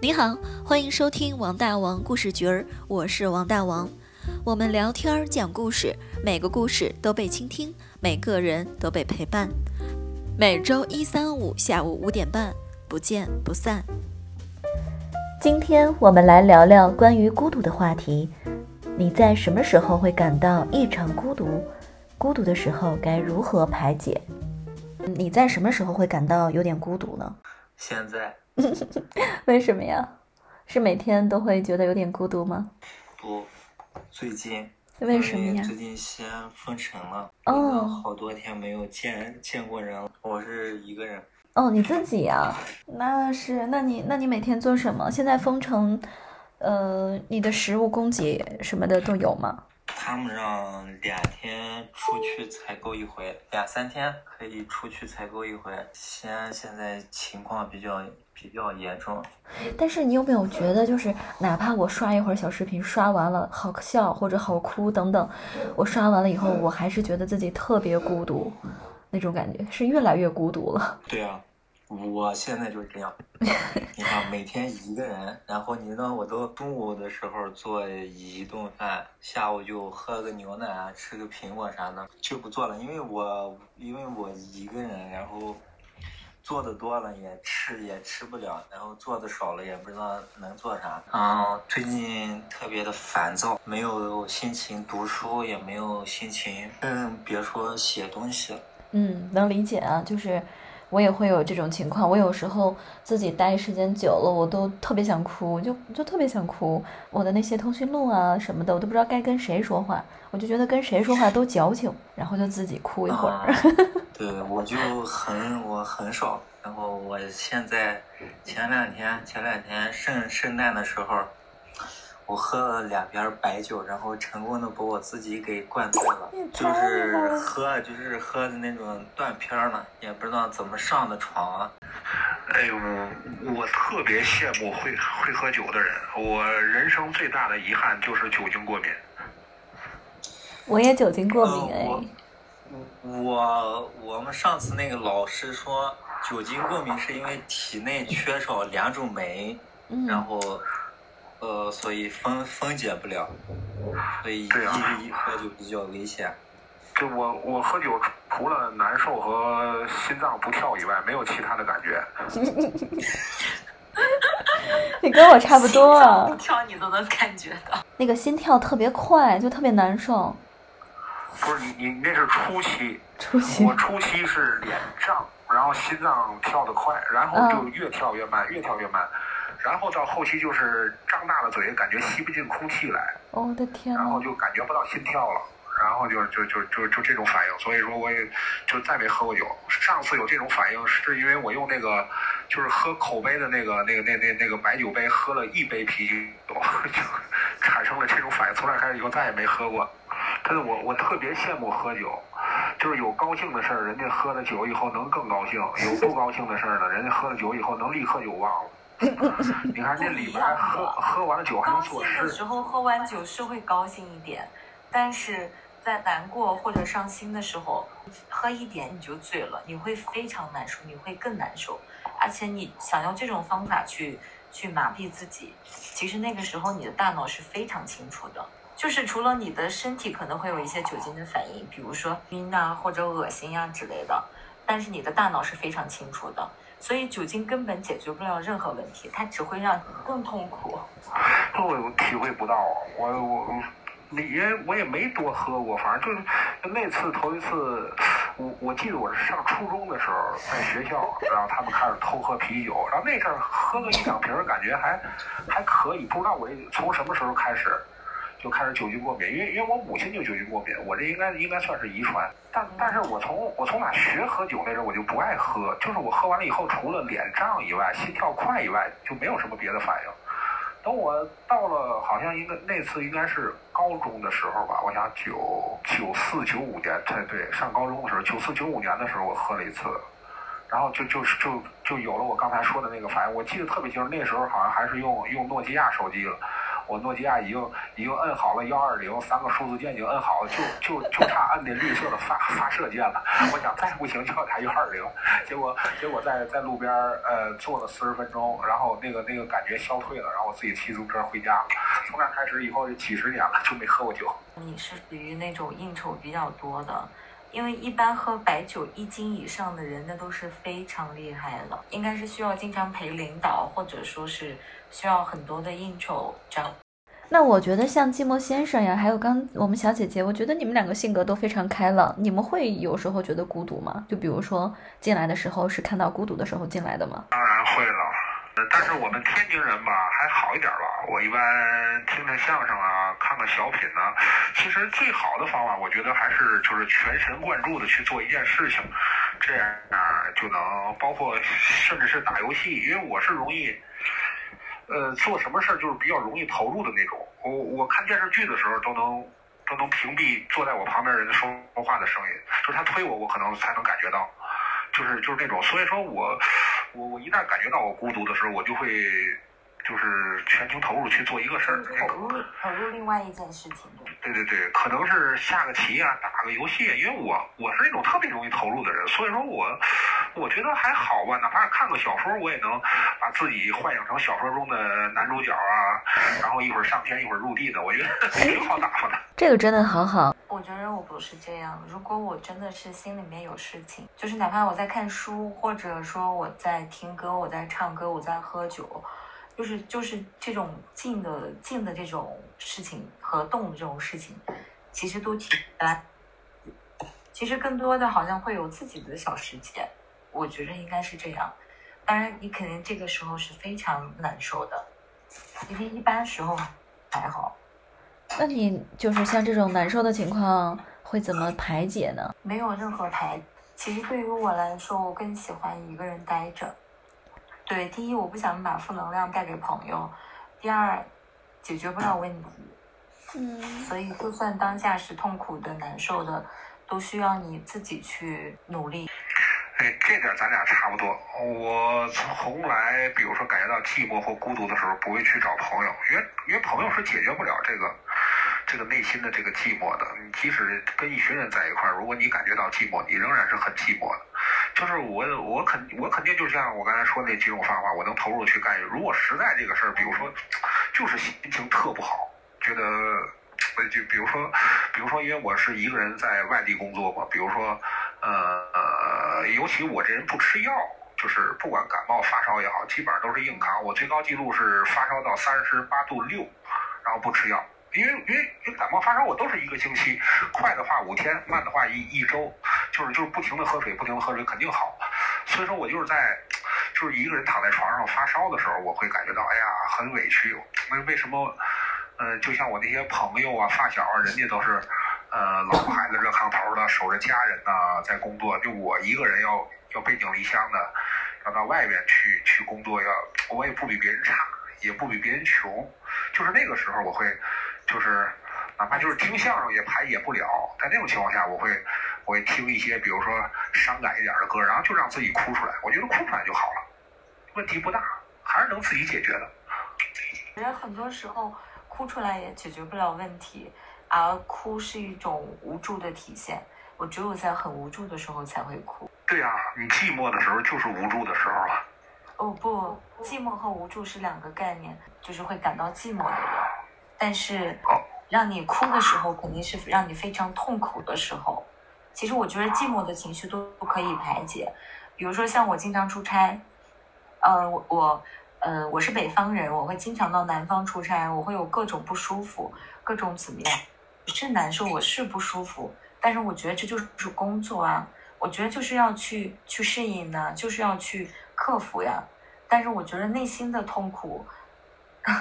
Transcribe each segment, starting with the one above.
你好，欢迎收听王大王故事局儿，我是王大王。我们聊天儿讲故事，每个故事都被倾听，每个人都被陪伴。每周一、三、五下午五点半，不见不散。今天我们来聊聊关于孤独的话题。你在什么时候会感到异常孤独？孤独的时候该如何排解？你在什么时候会感到有点孤独呢？现在 为什么呀？是每天都会觉得有点孤独吗？不，最近为什么呀？最近西安封城了，哦好多天没有见见过人了。我是一个人，哦，你自己呀？那是，那你那你每天做什么？现在封城，呃，你的食物供给什么的都有吗？他们让两天出去采购一回，两三天可以出去采购一回。西安现在情况比较比较严重，但是你有没有觉得，就是哪怕我刷一会儿小视频，刷完了好笑或者好哭等等，我刷完了以后，我还是觉得自己特别孤独，那种感觉是越来越孤独了。对啊，我现在就是这样。你看，每天一个人，然后你呢我都中午的时候做一顿饭，下午就喝个牛奶啊，吃个苹果啥的，就不做了，因为我因为我一个人，然后做的多了也吃也吃不了，然后做的少了也不知道能做啥。嗯，最近特别的烦躁，没有心情读书，也没有心情，更别说写东西了。嗯，能理解啊，就是我也会有这种情况。我有时候自己待时间久了，我都特别想哭，就就特别想哭。我的那些通讯录啊什么的，我都不知道该跟谁说话，我就觉得跟谁说话都矫情，然后就自己哭一会儿。啊对，我就很我很少。然后我现在前两天前两天圣圣诞的时候，我喝了两瓶白酒，然后成功的把我自己给灌醉了，就是喝就是喝的那种断片儿了，也不知道怎么上的床啊。哎呦，我特别羡慕会会喝酒的人。我人生最大的遗憾就是酒精过敏。我也酒精过敏。我我们上次那个老师说，酒精过敏是因为体内缺少两种酶。然嗯，后，呃，所以分分解不了，所以一对啊一喝就比较危险。就我我喝酒除了难受和心脏不跳以外，没有其他的感觉。你跟我差不多啊不。跳你都能感觉到。那个心跳特别快，就特别难受。不是你你那是初期，初期我初期是脸胀，然后心脏跳得快，然后就越跳越慢，越跳越慢，然后到后期就是张大了嘴，感觉吸不进空气来。哦我的天然后，就感觉不到心跳了，然后就就就就就这种反应，所以说我也就再没喝过酒。上次有这种反应是因为我用那个就是喝口杯的那个那个那那那个白酒杯喝了一杯啤酒，就产生了这种反应。从那开始以后再也没喝过。但是我我特别羡慕喝酒，就是有高兴的事儿，人家喝了酒以后能更高兴；有不高兴的事儿呢，人家喝了酒以后能立刻就忘了。你看这里边喝喝完了酒还能高兴的时。候喝完酒是会高兴一点，但是在难过或者伤心的时候，喝一点你就醉了，你会非常难受，你会更难受，而且你想用这种方法去去麻痹自己，其实那个时候你的大脑是非常清楚的。就是除了你的身体可能会有一些酒精的反应，比如说晕啊或者恶心啊之类的，但是你的大脑是非常清楚的，所以酒精根本解决不了任何问题，它只会让你更痛苦。这我体会不到，我我也我也没多喝过，反正就是那次头一次，我我记得我是上初中的时候在学校，然后他们开始偷喝啤酒，然后那阵儿喝个一两瓶儿感觉还还可以，不知道我从什么时候开始就开始酒精过敏，因为因为我母亲就酒精过敏，我这应该应该算是遗传，但但是我从我从哪学喝酒那阵儿我就不爱喝，就是我喝完了以后除了脸胀以外，心跳快以外就没有什么别的反应。等我到了，好像应该那次应该是高中的时候吧，我想九九四九五年，对对，上高中的时候，九四九五年的时候我喝了一次，然后就就是就就有了我刚才说的那个反应。我记得特别清楚，那时候好像还是用用诺基亚手机了，我诺基亚已经已经摁好了幺二零三个数字键已经摁好了，就就就差摁那绿色的发发射键了。我想再不行就要打幺二零，结果结果在在路边呃坐了四十分钟，然后那个那个感觉消退了，然后我自己骑自行车回家了。从那开始以后就几十年了就没喝过酒。你是属于那种应酬比较多的。因为一般喝白酒一斤以上的人，那都是非常厉害了，应该是需要经常陪领导，或者说是需要很多的应酬这样。那我觉得像寂寞先生呀，还有刚我们小姐姐，我觉得你们两个性格都非常开朗。你们会有时候觉得孤独吗？就比如说进来的时候是看到孤独的时候进来的吗？当然会了。但是我们天津人吧还好一点吧，我一般听听相声啊，看看小品呢。其实最好的方法，我觉得还是就是全神贯注的去做一件事情，这样就能包括甚至是打游戏，因为我是容易，呃，做什么事儿就是比较容易投入的那种。我我看电视剧的时候都能都能屏蔽坐在我旁边人说话的声音，就是他推我，我可能才能感觉到，就是就是那种。所以说我。我我一旦感觉到我孤独的时候，我就会就是全情投入去做一个事儿，投入投入另外一件事情。对对对，可能是下个棋啊，打个游戏，因为我我是那种特别容易投入的人，所以说我我觉得还好吧，哪怕是看个小说，我也能把自己幻想成小说中的男主角啊，然后一会儿上天一会儿入地的，我觉得 挺好打发的。这个真的好好。我觉得我不是这样，如果我真的是心里面有事情，就是哪怕我在看书，或者说我在听歌，我在唱歌，我在喝酒。就是就是这种静的静的这种事情和动的这种事情，其实都挺来。其实更多的好像会有自己的小世界，我觉得应该是这样。当然，你肯定这个时候是非常难受的，因为一般时候还好。那你就是像这种难受的情况会怎么排解呢？没有任何排。其实对于我来说，我更喜欢一个人待着。对，第一，我不想把负能量带给朋友；第二，解决不了问题。嗯。所以，就算当下是痛苦的、难受的，都需要你自己去努力。哎，这点咱俩差不多。我从来，比如说感觉到寂寞或孤独的时候，不会去找朋友，因为因为朋友是解决不了这个这个内心的这个寂寞的。你即使跟一群人在一块儿，如果你感觉到寂寞，你仍然是很寂寞的。就是我，我肯，我肯定就像我刚才说那几种方法，我能投入去干。如果实在这个事儿，比如说，就是心情特不好，觉得，就比如说，比如说，因为我是一个人在外地工作嘛，比如说，呃呃，尤其我这人不吃药，就是不管感冒发烧也好，基本上都是硬扛。我最高记录是发烧到三十八度六，然后不吃药。因为因为因为感冒发烧我都是一个星期，快的话五天，慢的话一一周，就是就是不停的喝水，不停的喝水肯定好。所以说我就是在就是一个人躺在床上发烧的时候，我会感觉到哎呀很委屈。为为什么？呃，就像我那些朋友啊、发小啊，人家都是呃老婆孩子热炕头的，守着家人呐在工作，就我一个人要要背井离乡的，要到外边去去工作，要我也不比别人差，也不比别人穷，就是那个时候我会。就是，哪怕就是听相声也排解不了，在那种情况下，我会我会听一些，比如说伤感一点的歌，然后就让自己哭出来。我觉得哭出来就好了，问题不大，还是能自己解决的。我觉得很多时候哭出来也解决不了问题，而哭是一种无助的体现。我只有在很无助的时候才会哭。对呀，你寂寞的时候就是无助的时候了。哦不，寂寞和无助是两个概念，就是会感到寂寞。但是，让你哭的时候，肯定是让你非常痛苦的时候。其实我觉得寂寞的情绪都不可以排解。比如说像我经常出差，呃，我我呃我是北方人，我会经常到南方出差，我会有各种不舒服，各种怎么样，是难受，我是不舒服。但是我觉得这就是工作啊，我觉得就是要去去适应的，就是要去克服呀。但是我觉得内心的痛苦。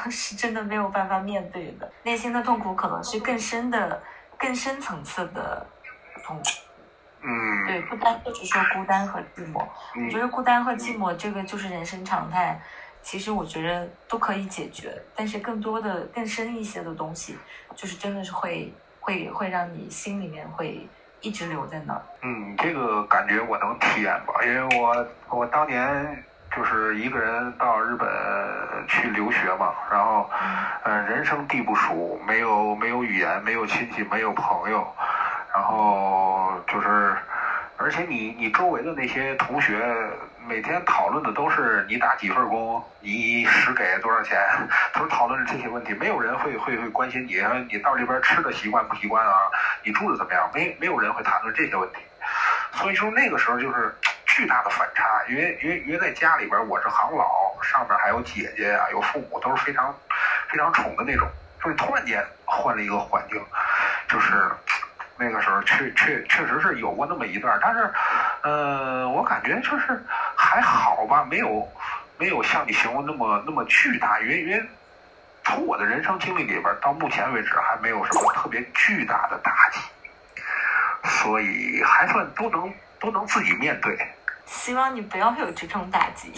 是真的没有办法面对的，内心的痛苦可能是更深的、更深层次的痛苦。嗯，对，不单就是说孤单和寂寞，我觉得孤单和寂寞这个就是人生常态。其实我觉得都可以解决，但是更多的、更深一些的东西，就是真的是会会会让你心里面会一直留在那儿。嗯，这个感觉我能体验吧，因为我我当年。就是一个人到日本去留学嘛，然后，嗯，人生地不熟，没有没有语言，没有亲戚，没有朋友，然后就是，而且你你周围的那些同学每天讨论的都是你打几份工，你食给多少钱，都是讨论这些问题，没有人会会会关心你，你到这边吃的习惯不习惯啊，你住的怎么样，没没有人会谈论这些问题，所以说那个时候就是。巨大的反差，因为因为因为在家里边我是行老，上面还有姐姐啊，有父母，都是非常非常宠的那种，所以突然间换了一个环境，就是那个时候确确确实是有过那么一段，但是呃，我感觉就是还好吧，没有没有像你形容那么那么巨大，因为因为从我的人生经历里边到目前为止还没有什么特别巨大的打击，所以还算都能都能自己面对。希望你不要有这种打击。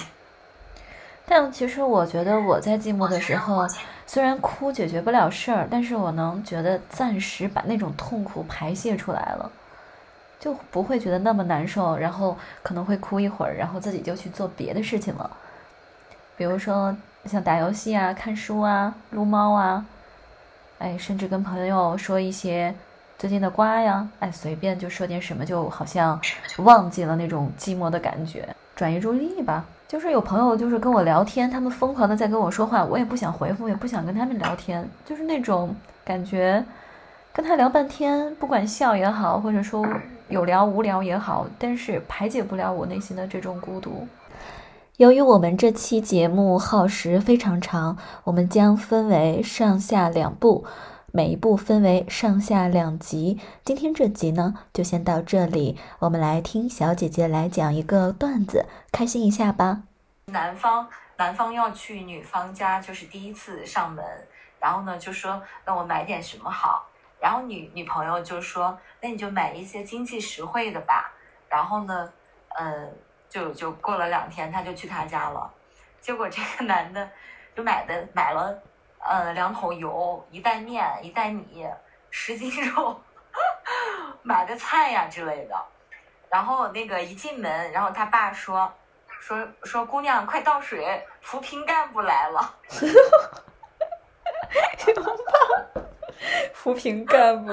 但其实我觉得我在寂寞的时候，虽然哭解决不了事儿，但是我能觉得暂时把那种痛苦排泄出来了，就不会觉得那么难受，然后可能会哭一会儿，然后自己就去做别的事情了，比如说像打游戏啊、看书啊、撸猫啊，哎，甚至跟朋友说一些。最近的瓜呀，哎，随便就说点什么，就好像忘记了那种寂寞的感觉，转移注意力吧。就是有朋友就是跟我聊天，他们疯狂的在跟我说话，我也不想回复，也不想跟他们聊天，就是那种感觉，跟他聊半天，不管笑也好，或者说有聊无聊也好，但是排解不了我内心的这种孤独。由于我们这期节目耗时非常长，我们将分为上下两部。每一部分为上下两集，今天这集呢就先到这里。我们来听小姐姐来讲一个段子，开心一下吧。男方男方要去女方家，就是第一次上门，然后呢就说那我买点什么好？然后女女朋友就说那你就买一些经济实惠的吧。然后呢，呃，就就过了两天，他就去他家了，结果这个男的就买的买了。呃，两桶油，一袋面，一袋米，十斤肉，买的菜呀之类的。然后那个一进门，然后他爸说说说姑娘快倒水，扶贫干部来了。扶贫干部。